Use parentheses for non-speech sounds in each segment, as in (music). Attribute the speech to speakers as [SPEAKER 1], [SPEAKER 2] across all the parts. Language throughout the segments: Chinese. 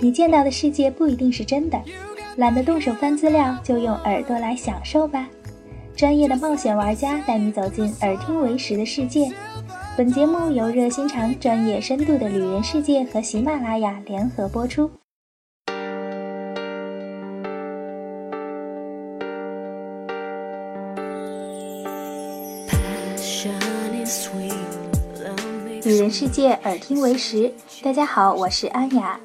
[SPEAKER 1] 你见到的世界不一定是真的，懒得动手翻资料，就用耳朵来享受吧。专业的冒险玩家带你走进耳听为实的世界。本节目由热心肠、专业深度的旅人世界和喜马拉雅联合播出。旅人世界，耳听为实。大家好，我是安雅。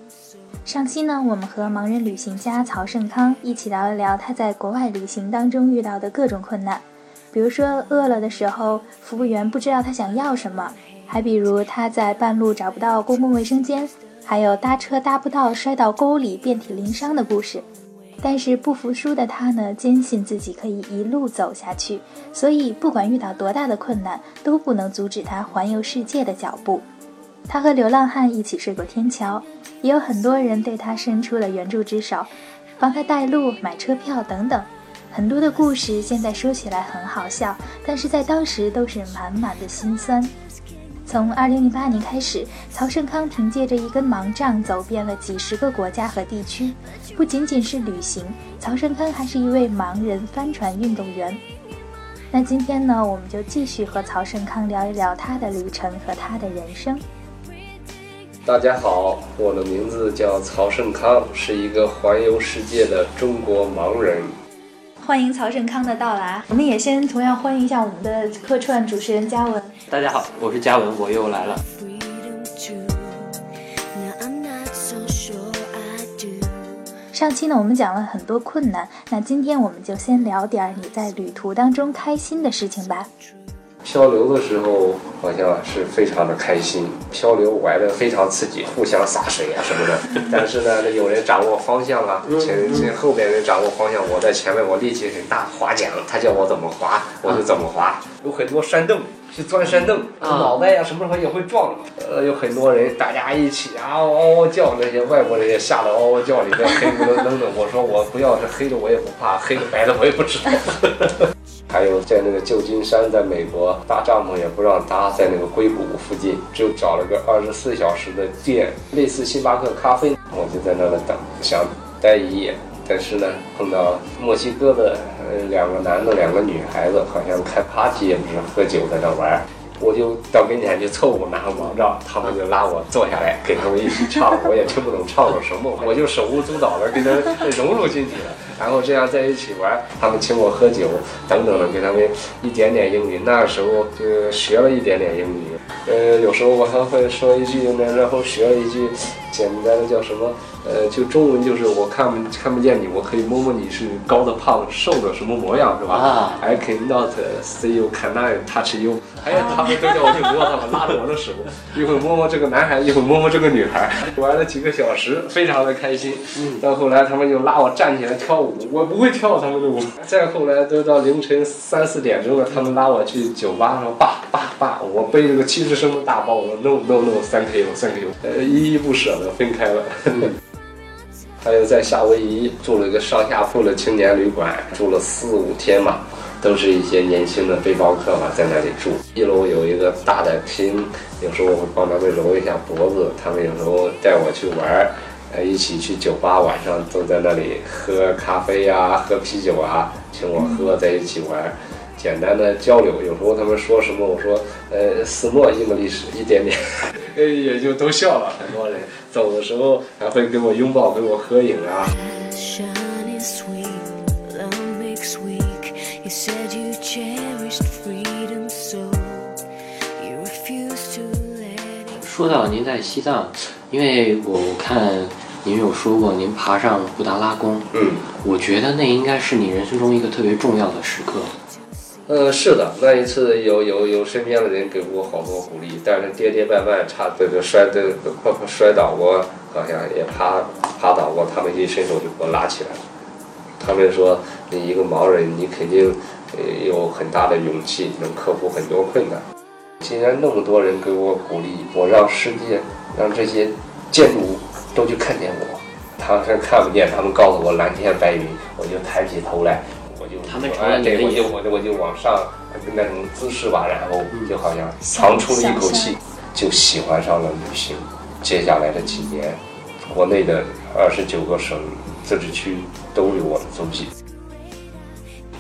[SPEAKER 1] 上期呢，我们和盲人旅行家曹胜康一起聊了聊他在国外旅行当中遇到的各种困难，比如说饿了的时候，服务员不知道他想要什么；还比如他在半路找不到公共卫生间，还有搭车搭不到摔到沟里遍体鳞伤的故事。但是不服输的他呢，坚信自己可以一路走下去，所以不管遇到多大的困难，都不能阻止他环游世界的脚步。他和流浪汉一起睡过天桥，也有很多人对他伸出了援助之手，帮他带路、买车票等等。很多的故事现在说起来很好笑，但是在当时都是满满的心酸。从2008年开始，曹盛康凭借着一根盲杖走遍了几十个国家和地区。不仅仅是旅行，曹盛康还是一位盲人帆船运动员。那今天呢，我们就继续和曹盛康聊一聊他的旅程和他的人生。
[SPEAKER 2] 大家好，我的名字叫曹胜康，是一个环游世界的中国盲人。
[SPEAKER 1] 欢迎曹胜康的到来，我们也先同样欢迎一下我们的客串主持人嘉文。
[SPEAKER 3] 大家好，我是嘉文，我又来了。
[SPEAKER 1] 上期呢，我们讲了很多困难，那今天我们就先聊点你在旅途当中开心的事情吧。
[SPEAKER 2] 漂流的时候好像是非常的开心，漂流玩的非常刺激，互相洒水啊什么的。(laughs) 但是呢，有人掌握方向啊，前前后边人掌握方向，我在前面，我力气很大，划桨，他叫我怎么划，我就怎么划。有很多山洞，去钻山洞，脑袋呀什么时候也会撞。呃，有很多人，大家一起啊嗷嗷叫，那些外国人也吓得嗷嗷叫，里面黑不愣登的。我说我不要是黑的我也不怕，黑的白的我也不知道。(laughs) 还有在那个旧金山，在美国搭帐篷也不让搭，在那个硅谷附近，就找了个二十四小时的店，类似星巴克咖啡，我就在那儿等，想待一夜。但是呢，碰到墨西哥的呃两个男的，两个女孩子，好像开 party 也不是喝酒在那玩。我就到跟前去凑合拿个盲杖，他们就拉我坐下来，给他们一起唱，我也听不懂唱的什么，我就手舞足蹈的跟他 (laughs) 融入进去了，然后这样在一起玩，他们请我喝酒等等的，给他们一点点英语，那时候就学了一点点英语，呃，有时候我还会说一句，然后学了一句简单的叫什么，呃，就中文就是我看不看不见你，我可以摸摸你是高的、胖、瘦的什么模样，是吧？啊，I cannot see you, can I touch you？哎呀他们都叫我去摸他们，拉着我的手，一会摸摸这个男孩，一会摸摸这个女孩，玩了几个小时，非常的开心。嗯，到后来他们就拉我站起来跳我不会跳他们的舞。再后来都到凌晨三四点钟了，他们拉我去酒吧，说爸爸爸，我背着个七十升的大包，我说 no no no，thank you，thank you，呃，依依不舍的分开了。还有在夏威夷住了一个上下铺的青年旅馆，住了四五天嘛。都是一些年轻的背包客嘛，在那里住。一楼有一个大的厅，有时候我会帮他们揉一下脖子。他们有时候带我去玩，呃，一起去酒吧，晚上都在那里喝咖啡呀，喝啤酒啊，请我喝，在一起玩，简单的交流。有时候他们说什么，我说呃，small English 一点点，呃，(laughs) 也就都笑了。很多人走的时候还会跟我拥抱，跟我合影啊。
[SPEAKER 3] 说到您在西藏，因为我看您有说过您爬上布达拉宫，
[SPEAKER 2] 嗯，
[SPEAKER 3] 我觉得那应该是你人生中一个特别重要的时刻。
[SPEAKER 2] 呃，是的，那一次有有有身边的人给我好多鼓励，但是跌跌绊绊，差这个摔的包括摔倒过，好像也爬爬倒过，他们一伸手就给我拉起来了。他们说你一个盲人，你肯定有很大的勇气，能克服很多困难。既然那么多人给我鼓励，我让世界，让这些建筑物都去看见我。他们看不见，他们告诉我蓝天白云，我就抬起头来，我就
[SPEAKER 3] 他们
[SPEAKER 2] 哎，对，我就我就我就往上那种姿势吧，然后就好像长出了一口气，就喜欢上了旅行。接下来的几年，国内的二十九个省自治区都有我的踪迹。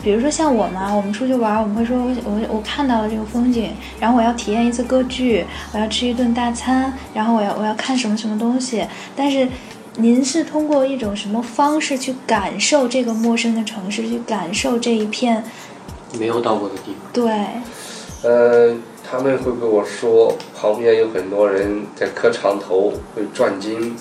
[SPEAKER 1] 比如说像我嘛，我们出去玩，我们会说，我我我看到了这个风景，然后我要体验一次歌剧，我要吃一顿大餐，然后我要我要看什么什么东西。但是，您是通过一种什么方式去感受这个陌生的城市，去感受这一片
[SPEAKER 3] 没有到过的地方？
[SPEAKER 1] 对，
[SPEAKER 2] 呃，他们会跟我说，旁边有很多人在磕长头会转经，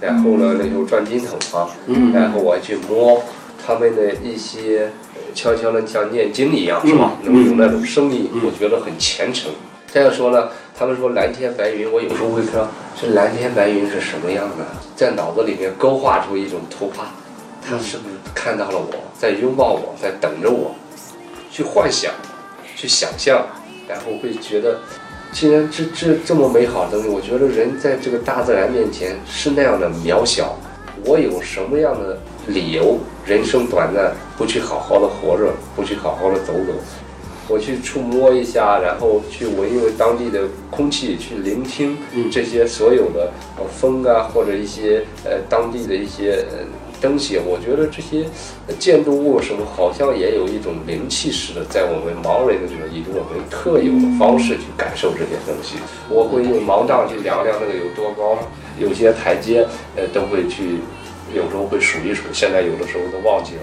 [SPEAKER 2] 然后呢，那有转经筒啊，
[SPEAKER 3] 嗯
[SPEAKER 2] 然后我去摸他们的一些悄悄的像念经一样，是吧？
[SPEAKER 3] 嗯
[SPEAKER 2] 能有那种声音，
[SPEAKER 3] 嗯
[SPEAKER 2] 我觉得很虔诚。再要说呢，他们说蓝天白云，我有时候会说，这蓝天白云是什么样的，在脑子里面勾画出一种图画，他是不是看到了我，在拥抱我，在等着我，去幻想，去想象，然后会觉得，既然这这这么美好的东西，我觉得人在这个大自然面前是那样的渺小，我有什么样的理由？人生短暂，不去好好的活着，不去好好的走走，我去触摸一下，然后去闻一闻当地的空气，去聆听
[SPEAKER 3] 嗯。
[SPEAKER 2] 这些所有的呃风啊，或者一些呃当地的一些呃东西，我觉得这些呃建筑物什么，好像也有一种灵气似的，在我们盲人的这种以我们特有的方式去感受这些东西。我会用盲杖去量量那个有多高，有些台阶呃都会去，有时候会数一数，现在有的时候都忘记了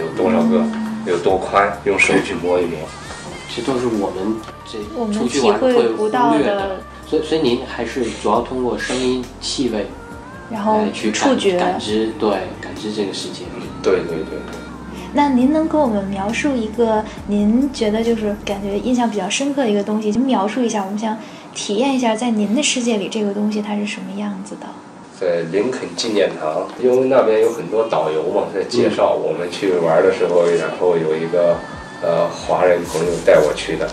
[SPEAKER 2] 有多少个，有多宽，用手去摸一摸。
[SPEAKER 3] 这都是我们这
[SPEAKER 1] 我们
[SPEAKER 3] 出去
[SPEAKER 1] 体会
[SPEAKER 3] 玩会
[SPEAKER 1] 不到
[SPEAKER 3] 忽略
[SPEAKER 1] 的，
[SPEAKER 3] 所以所以您还是主要通过声音、气味
[SPEAKER 1] 然后
[SPEAKER 3] 去
[SPEAKER 1] 触觉。
[SPEAKER 3] 感知，对，感知这个世界。
[SPEAKER 2] 对对对对。
[SPEAKER 1] 那您能给我们描述一个您觉得就是感觉印象比较深刻的一个东西？您描述一下，我们想体验一下，在您的世界里这个东西它是什么样子的？
[SPEAKER 2] 在林肯纪念堂，因为那边有很多导游嘛，在介绍我们去玩的时候，然后有一个呃华人朋友带我去的。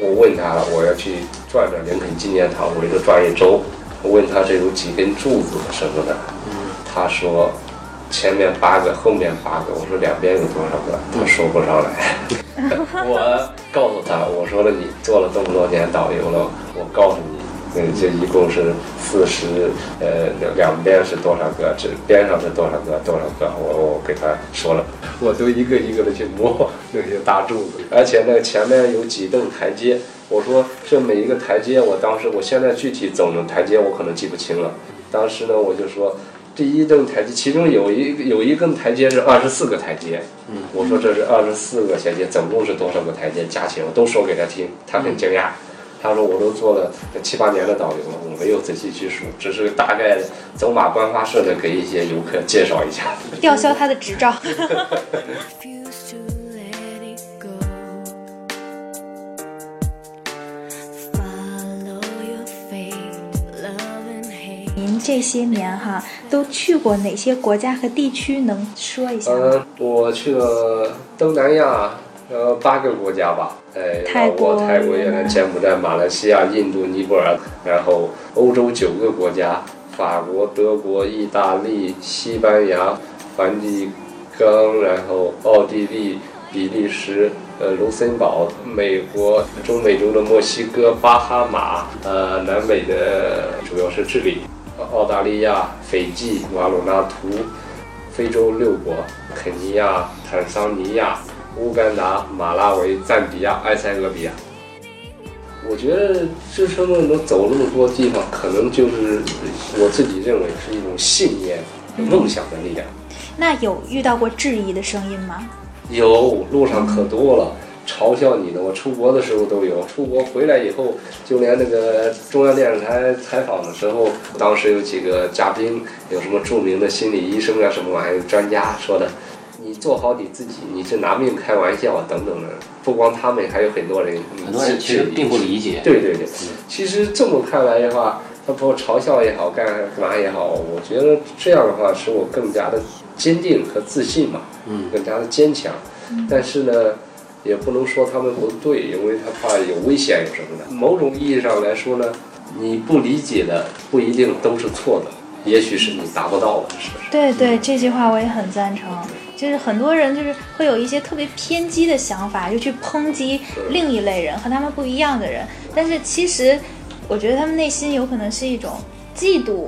[SPEAKER 2] 我问他了，我要去转转林肯纪念堂，围着转一周。我问他这有几根柱子什么的，他说前面八个，后面八个。我说两边有多少个？他说不上来。(laughs) 我告诉他，我说了，你做了这么多年导游了，我告诉你。嗯，这一共是四十，呃，两边是多少个？这边上是多少个？多少个？我我给他说了，我都一个一个的去摸那些大柱子，而且那前面有几凳台阶。我说这每一个台阶，我当时我现在具体走的台阶我可能记不清了。当时呢，我就说第一凳台阶，其中有一有一根台阶是二十四个台阶。
[SPEAKER 3] 嗯，
[SPEAKER 2] 我说这是二十四个台阶，总共是多少个台阶？加起来我都说给他听，他很惊讶。他说我都做了七八年的导游了，我没有仔细去数，只是大概走马观花式的给一些游客介绍一下。
[SPEAKER 1] 吊销他的执照。
[SPEAKER 4] refuse to let it go. Follow your fate, love and hate.
[SPEAKER 1] 您这些年哈都去过哪些国家和地区？能说一下吗？
[SPEAKER 2] 嗯，我去了东南亚，呃，八个国家吧，哎，
[SPEAKER 1] 泰国、
[SPEAKER 2] 泰国、越南、柬埔寨、马来西亚、印度、尼泊尔，然后欧洲九个国家，法国、德国、意大利、西班牙、梵蒂冈，然后奥地利、比利时。呃，卢森堡、美国、中美洲的墨西哥、巴哈马，呃，南美的主要是智利、澳大利亚、斐济、瓦努纳图，非洲六国：肯尼亚、坦桑尼亚、乌干达、马拉维、赞比亚、埃塞俄比亚。我觉得支撑我能走那么多地方，可能就是我自己认为是一种信念、梦想的力量。
[SPEAKER 1] 那有遇到过质疑的声音吗？
[SPEAKER 2] 有路上可多了，嘲笑你的。我出国的时候都有，出国回来以后，就连那个中央电视台采访的时候，当时有几个嘉宾，有什么著名的心理医生啊，什么玩意儿专家说的，你做好你自己，你是拿命开玩笑啊，等等的。不光他们，还有很多人，
[SPEAKER 3] 很多人其实并不理解。
[SPEAKER 2] 对对对，其实这么看来的话，他不嘲笑也好，干干嘛也好，我觉得这样的话使我更加的坚定和自信嘛，
[SPEAKER 3] 嗯
[SPEAKER 2] 更加的坚强。但是呢，也不能说他们不对，因为他怕有危险有什么的。某种意义上来说呢，你不理解的不一定都是错的，也许是你达不到的，是不是？
[SPEAKER 1] 对对，这句话我也很赞成。就是很多人就是会有一些特别偏激的想法，就去抨击另一类人和他们不一样的人。但是其实，我觉得他们内心有可能是一种嫉妒，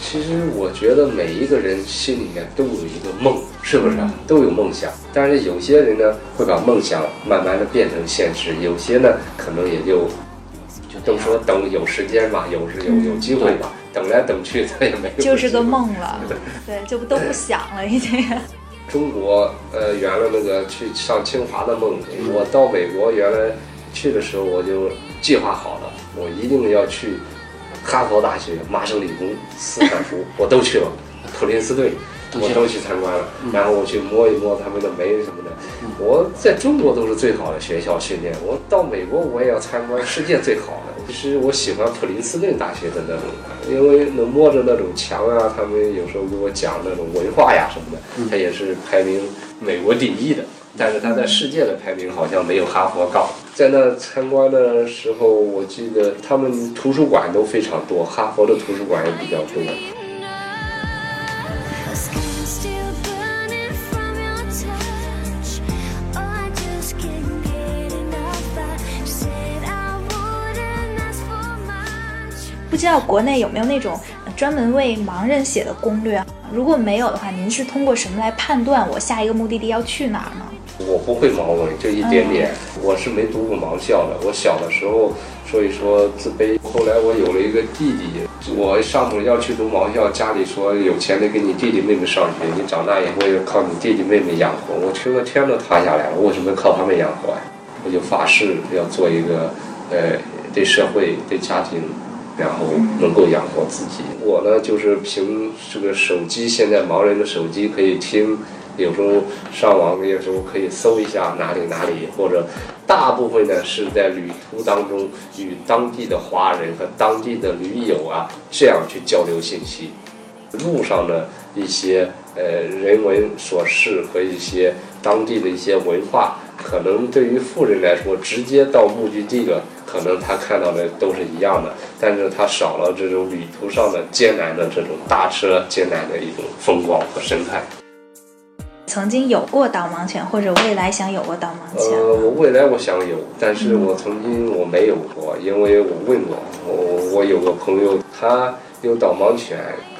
[SPEAKER 2] 其实我觉得每一个人心里面都有一个梦，是不是啊？都有梦想。但是有些人呢，会把梦想慢慢的变成现实；有些呢，可能也就
[SPEAKER 3] 就
[SPEAKER 2] 都说等有时间吧，有时有有机会吧，等来等去他也没有。
[SPEAKER 1] 就是个。梦了，对，就都不想了已经。
[SPEAKER 2] 中国呃，圆了那个去上清华的梦，我到美国原来去的时候我就计划好了，我一定要去哈佛大学、麻省理工、斯坦福，(laughs) 我都去了，普林斯顿。我都去参观了，然后我去摸一摸他们的煤什么的。我在中国都是最好的学校训练，我到美国我也要参观世界最好的。其实我喜欢普林斯顿大学的那种，因为能摸着那种墙啊，他们有时候给我讲那种文化呀什么的，他也是排名美国第一的。但是他在世界的排名好像没有哈佛高。在那参观的时候，我记得他们图书馆都非常多，哈佛的图书馆也比较多。
[SPEAKER 1] 知道国内有没有那种呃专门为盲人写的攻略？如果没有的话，您是通过什么来判断我下一个目的地要去哪儿呢？
[SPEAKER 2] 我不会盲文，就一点点。我是没读过盲校的。我小的时候，所以说自卑。后来我有了一个弟弟，我上头要去读盲校，家里说有钱得给你弟弟妹妹上学，你长大以后要靠你弟弟妹妹养活。我听了天都塌下来了，为什么靠他们养活呀？我就发誓要做一个，呃，对社会、对家庭，然后能够养活自己。我呢，就是凭这个手机，现在盲人的手机可以听。有时候上网，有时候可以搜一下哪里哪里，或者大部分呢是在旅途当中与当地的华人和当地的驴友啊这样去交流信息。路上的一些呃人文琐事和一些当地的一些文化，可能对于富人来说，直接到目的地了，可能他看到的都是一样的，但是他少了这种旅途上的艰难的这种搭车艰难的一种风光和生态。
[SPEAKER 1] 曾经有过导盲犬，或者未来想有过导盲犬？
[SPEAKER 2] 呃，我未来我想有，但是我曾经我没有过，因为我问过，我我有个朋友，他有导盲犬，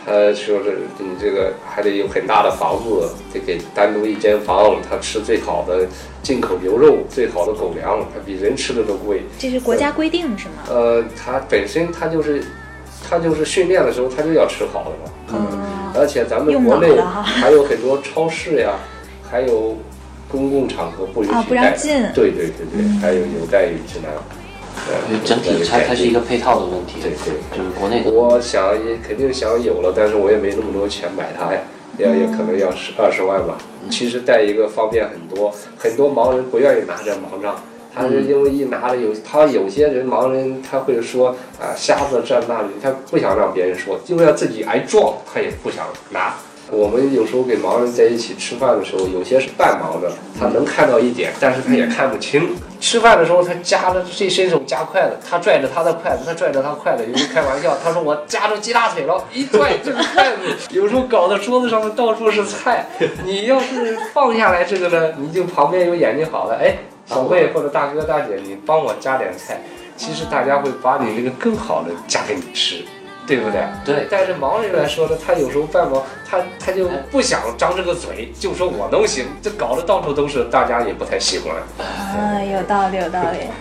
[SPEAKER 2] 他说是你这个还得有很大的房子，得给单独一间房，他吃最好的进口牛肉，最好的狗粮，他比人吃的都贵。
[SPEAKER 1] 这是国家规定是吗？
[SPEAKER 2] 呃，他本身他就是，他就是训练的时候他就要吃好的嘛。
[SPEAKER 1] 嗯，
[SPEAKER 2] 而且咱们国内还有很多超市呀，还有公共场合不允
[SPEAKER 1] 啊不让
[SPEAKER 2] 许带。
[SPEAKER 1] 进嗯
[SPEAKER 2] 对对对对，还有有待于指南。呃，
[SPEAKER 3] 整体它它是一个配套的问题，
[SPEAKER 2] 对对。
[SPEAKER 3] 就是国内的
[SPEAKER 2] 我想也肯定想有了，但是我也没那么多钱买它呀，也也可能要十二十万吧。其实带一个方便很多，很多盲人不愿意拿着盲杖。他是因为一拿着有，他有些人盲人他会说啊，瞎子站那里，他不想让别人说，就要自己挨撞，他也不想拿。我们有时候给盲人在一起吃饭的时候，有些是半盲的，他能看到一点，但是他也看不清。吃饭的时候，他夹着这伸手夹筷子，他拽着他的筷子，他拽着他筷子，有时候开玩笑，他说我夹着鸡大腿了，一拽这个筷子，有时候搞得桌子上面到处是菜。你要是放下来这个呢，你就旁边有眼睛好的，哎，小妹或者大哥大姐，你帮我夹点菜。其实大家会把你这个更好的夹给你吃，对不对？
[SPEAKER 3] 对
[SPEAKER 2] 但是盲人来说呢，他有时候半盲，他他就不想张这个嘴，就说我能行，这搞得到处都是，大家也不太喜欢。
[SPEAKER 1] 啊，有道理，有道理。(laughs)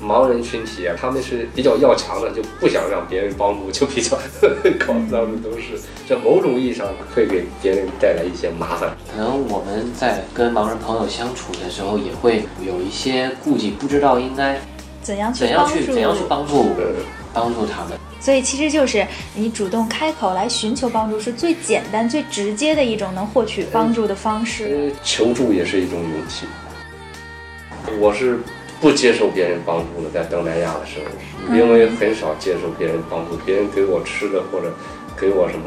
[SPEAKER 2] 盲人群体啊，他们是比较要强的，就不想让别人帮助，就比较 (laughs) 搞得到处都是。这某种意义上会给别人带来一些麻烦。
[SPEAKER 3] 可能我们在跟盲人朋友相处的时候，也会有一些顾忌，不知道应该
[SPEAKER 1] 怎样去
[SPEAKER 3] 怎样？去怎样去帮助
[SPEAKER 2] 呃，
[SPEAKER 3] 帮助他们。
[SPEAKER 1] 所以其实就是你主动开口来寻求帮助，是最简单、最直接的一种能获取帮助的方式。
[SPEAKER 2] 呃，求助也是一种勇气。我是不接受别人帮助的，在东南亚的时候，因为很少接受别人帮助，别人给我吃的或者给我什么，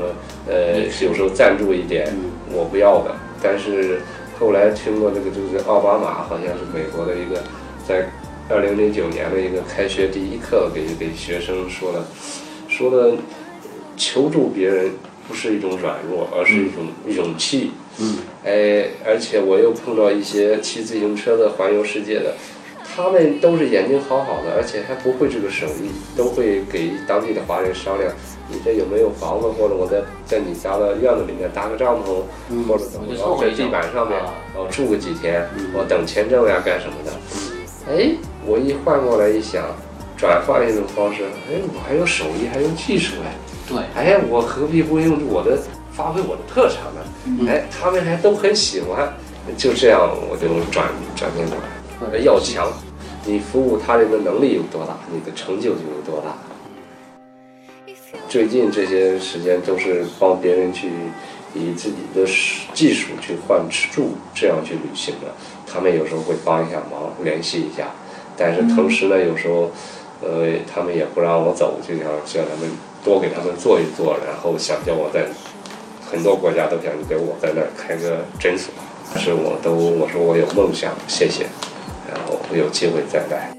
[SPEAKER 2] 呃，有时候赞助一点，我不要的。但是后来听过这个，就是奥巴马好像是美国的一个，在二零零九年的一个开学第一课给给学生说了，说了求助别人不是一种软弱，而是一种勇气。
[SPEAKER 3] 嗯，
[SPEAKER 2] 哎，而且我又碰到一些骑自行车的环游世界的，他们都是眼睛好好的，而且还不会这个手艺，都会给当地的华人商量，你这有没有房子，或者我在在你家的院子里面搭个帐篷，
[SPEAKER 3] 嗯。
[SPEAKER 2] 或者怎么着，在地板上面
[SPEAKER 3] 啊。
[SPEAKER 2] 我住个几天，
[SPEAKER 3] 嗯
[SPEAKER 2] 我等签证呀干什么的。哎，我一换过来一想，转换一种方式，哎，我还有手艺，还有技术哎，
[SPEAKER 3] 对，
[SPEAKER 2] 哎，我何必不用我的发挥我的特长呢？
[SPEAKER 3] 嗯
[SPEAKER 2] 哎，他们还都很喜欢，就这样我就转转变过来。要强，你服务他人的能力有多大，你的成就就有多大。最近这些时间都是帮别人去以自己的技术去换吃住，这样去旅行的。他们有时候会帮一下忙，联系一下，但是同时呢，有时候，呃，他们也不让我走，就想叫他们多给他们做一做，然后想叫我在很多国家都想给我在那儿开个诊所，但是我都我说我有梦想，谢谢，然后有机会再来。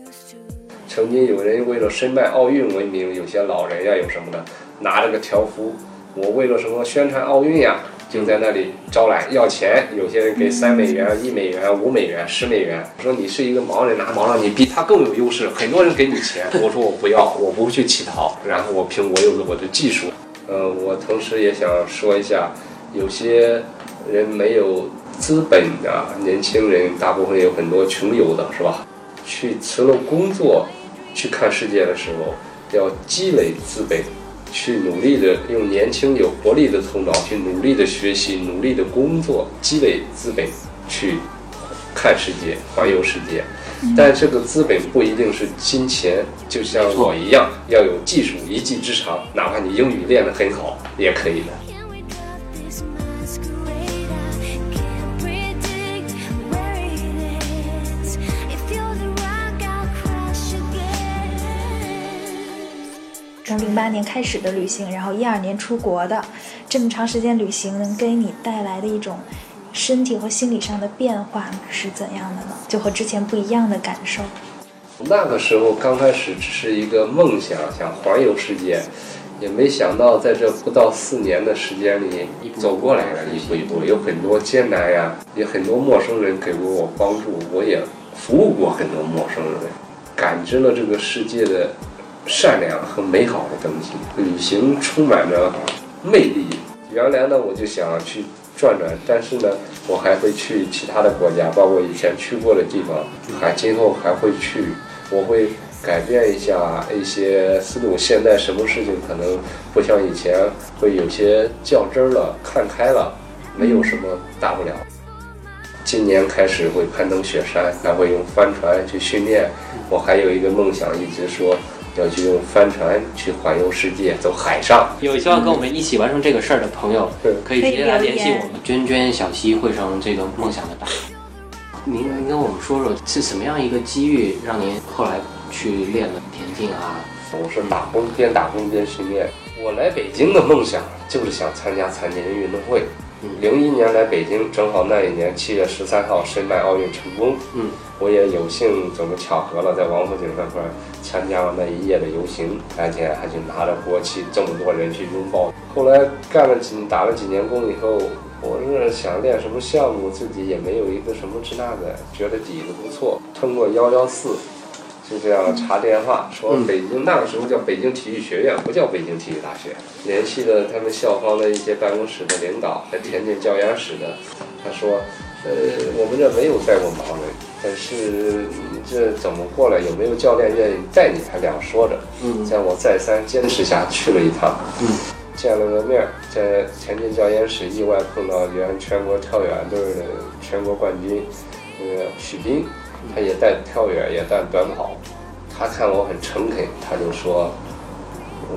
[SPEAKER 2] 曾经有人为了申办奥运为名，有些老人呀，有什么的，拿着个条幅，我为了什么宣传奥运呀，就在那里招揽要钱。有些人给三美元、一美元、五美元、十美元，说你是一个盲人拿盲了，你比他更有优势。很多人给你钱，我说我不要，我不去乞讨，然后我凭我有我的技术。呃，我同时也想说一下，有些人没有资本的，年轻人大部分有很多穷游的，是吧？去辞了工作。去看世界的时候，要积累资本，去努力的用年轻有活力的头脑去努力的学习，努力的工作，积累资本去看世界，环游世界。但这个资本不一定是金钱，就像我一样，要有技术，一技之长，哪怕你英语练得很好，也可以的。
[SPEAKER 1] 八年开始的旅行，然后一二年出国的，这么长时间旅行能给你带来的一种身体和心理上的变化是怎样的呢？就和之前不一样的感受。
[SPEAKER 2] 那个时候刚开始只是一个梦想，想环游世界，也没想到在这不到四年的时间里走过来了，一步一步，有很多艰难呀，也很多陌生人给过我帮助，我也服务过很多陌生人，感知了这个世界的善良和美好的东西。旅行充满着魅力。原来呢，我就想去转转，但是呢，我还会去其他的国家，包括以前去过的地方，还今后还会去。我会改变一下一些思路。现在什么事情可能不像以前会有些较真儿了，看开了，没有什么大不了。今年开始会攀登雪山，还会用帆船去训练。我还有一个梦想，一直说要去用帆船去环游世界，走海上。
[SPEAKER 3] 有希望跟我们一起完成这个事儿的朋友
[SPEAKER 2] 对，
[SPEAKER 3] 可以直接来联系我们，娟娟小溪会成这个梦想的大。您您跟我们说说是什么样一个机遇让您后来去练了田径啊？
[SPEAKER 2] 我是打工边打工边训练。我来北京的梦想就是想参加残疾人运动会。零一年来北京，正好那一年七月十三号申办奥运成功。
[SPEAKER 3] 嗯，
[SPEAKER 2] 我也有幸怎么巧合了，在王府井那块儿参加了那一夜的游行，而且还去拿着国旗，这么多人去拥抱。后来干了几打了几年工以后，我是想练什么项目，自己也没有一个什么这那的，觉得底子不错，通过幺幺四。就这样查电话说北京那个时候叫北京体育学院，不叫北京体育大学。联系了他们校方的一些办公室的领导，和田径教研室的，他说，呃，我们这没有带过盲人，但是你这怎么过来？有没有教练愿意带你？他两说着，
[SPEAKER 3] 嗯
[SPEAKER 2] 在我再三坚持下去了一趟，
[SPEAKER 3] 嗯，
[SPEAKER 2] 见了个面，在田径教研室意外碰到原全国跳远队的全国冠军，那个许斌，他也带跳远，也带短跑。他看我很诚恳，他就说：“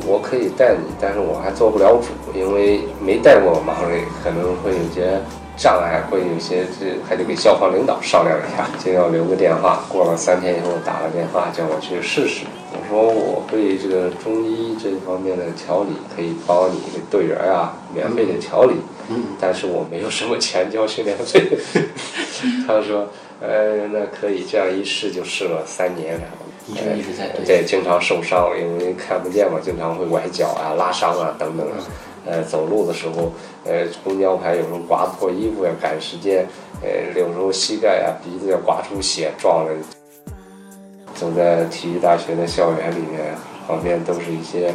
[SPEAKER 2] 我可以带你，但是我还做不了主，因为没带过盲人，可能会有些障碍，会有些这还得给校方领导商量一下，就要留个电话。过了三天以后打了电话，叫我去试试。我说我对这个中医这方面的调理可以帮你队员啊，免费的调理。
[SPEAKER 3] 嗯，
[SPEAKER 2] 但是我没有什么钱交训练费。(laughs) 他说，呃，那可以，这样一试就试了三年，
[SPEAKER 3] 一直在对
[SPEAKER 2] 对，经常受伤，因为看不见嘛，经常会崴脚啊、拉伤啊等等。呃，走路的时候，呃，公交牌有时候刮破衣服呀，赶时间，呃，有时候膝盖啊、鼻子要刮出血，撞了。走在体育大学的校园里面，旁边都是一些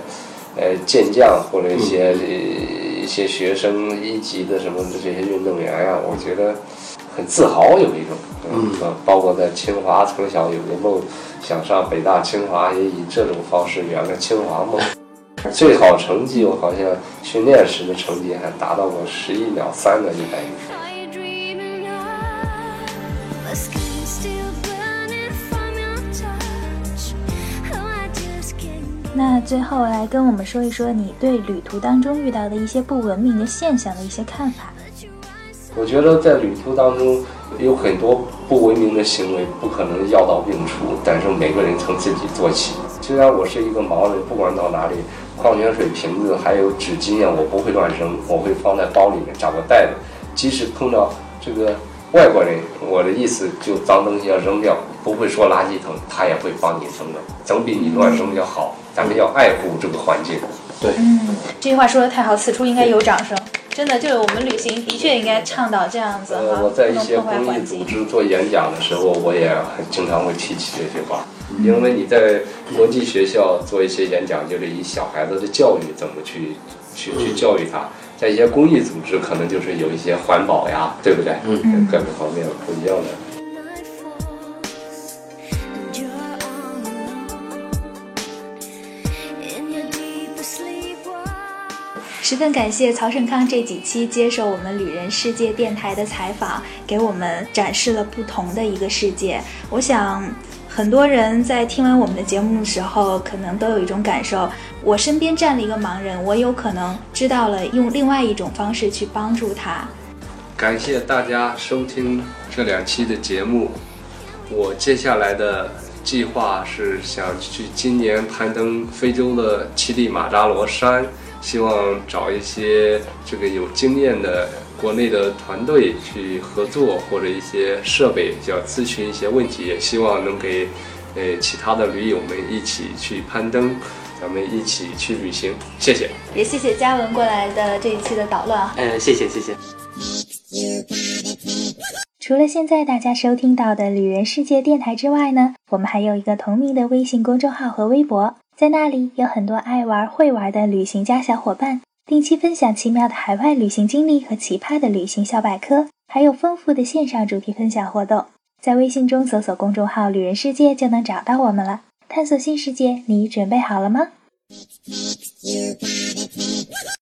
[SPEAKER 2] 呃健将或者一些、呃一些学生一级的什么的这些运动员呀、我觉得很自豪，有一种，
[SPEAKER 3] 嗯
[SPEAKER 2] 呃包括在清华从小有个梦，想上北大清华，也以这种方式圆了清华梦。最好成绩我好像训练时的成绩还达到过十一秒三的一百米。
[SPEAKER 4] Are you dreaming of the skin still burning from your touch? Oh, I just can't
[SPEAKER 1] 那最后来跟我们说一说你对旅途当中遇到的一些不文明的现象的一些看法。
[SPEAKER 2] 我觉得在旅途当中有很多不文明的行为，不可能药到病除，但是每个人从自己做起。虽然我是一个盲人，不管到哪里，矿泉水瓶子还有纸巾啊，我不会乱扔，我会放在包里面找个袋子。即使碰到这个外国人，我的意思就脏东西要扔掉，不会说垃圾桶，他也会帮你扔的，总比你乱扔要好。咱们要爱护这个环境。
[SPEAKER 3] 对，
[SPEAKER 1] 嗯，这句话说的太好，此处应该有掌声。真的，就是我们旅行的确应该倡导这样子
[SPEAKER 2] 呃，
[SPEAKER 1] 哈，
[SPEAKER 2] 我在一些公益。组织做演讲的时候，我也很经常会提起这句话，因为你在国际学校做一些演讲，就是以小孩子的教育怎么去去去教育他，在一些公益组织可能就是有一些环保呀，对不对？
[SPEAKER 3] 嗯
[SPEAKER 2] 各个方面不一样的。
[SPEAKER 1] 十分感谢曹胜康这几期接受我们旅人世界电台的采访，给我们展示了不同的一个世界。我想，很多人在听完我们的节目的时候，可能都有一种感受：我身边站了一个盲人，我有可能知道了用另外一种方式去帮助他。
[SPEAKER 2] 感谢大家收听这两期的节目。我接下来的计划是想去今年攀登非洲的乞力马扎罗山，希望找一些这个有经验的国内的团队去合作，或者一些设备，要咨询一些问题，也希望能给呃其他的驴友们一起去攀登，咱们一起去旅行。谢谢。
[SPEAKER 1] 也谢谢嘉文过来的这一期的捣乱。
[SPEAKER 3] 呃，谢谢谢谢。
[SPEAKER 1] 除了现在大家收听到的旅人世界电台之外呢，我们还有一个同名的微信公众号和微博，在那里有很多爱玩会玩的旅行家小伙伴，定期分享奇妙的海外旅行经历和奇葩的旅行小百科，还有丰富的线上主题分享活动。在微信中搜索公众号“旅人世界”就能找到我们了。探索新世界，你准备好了吗？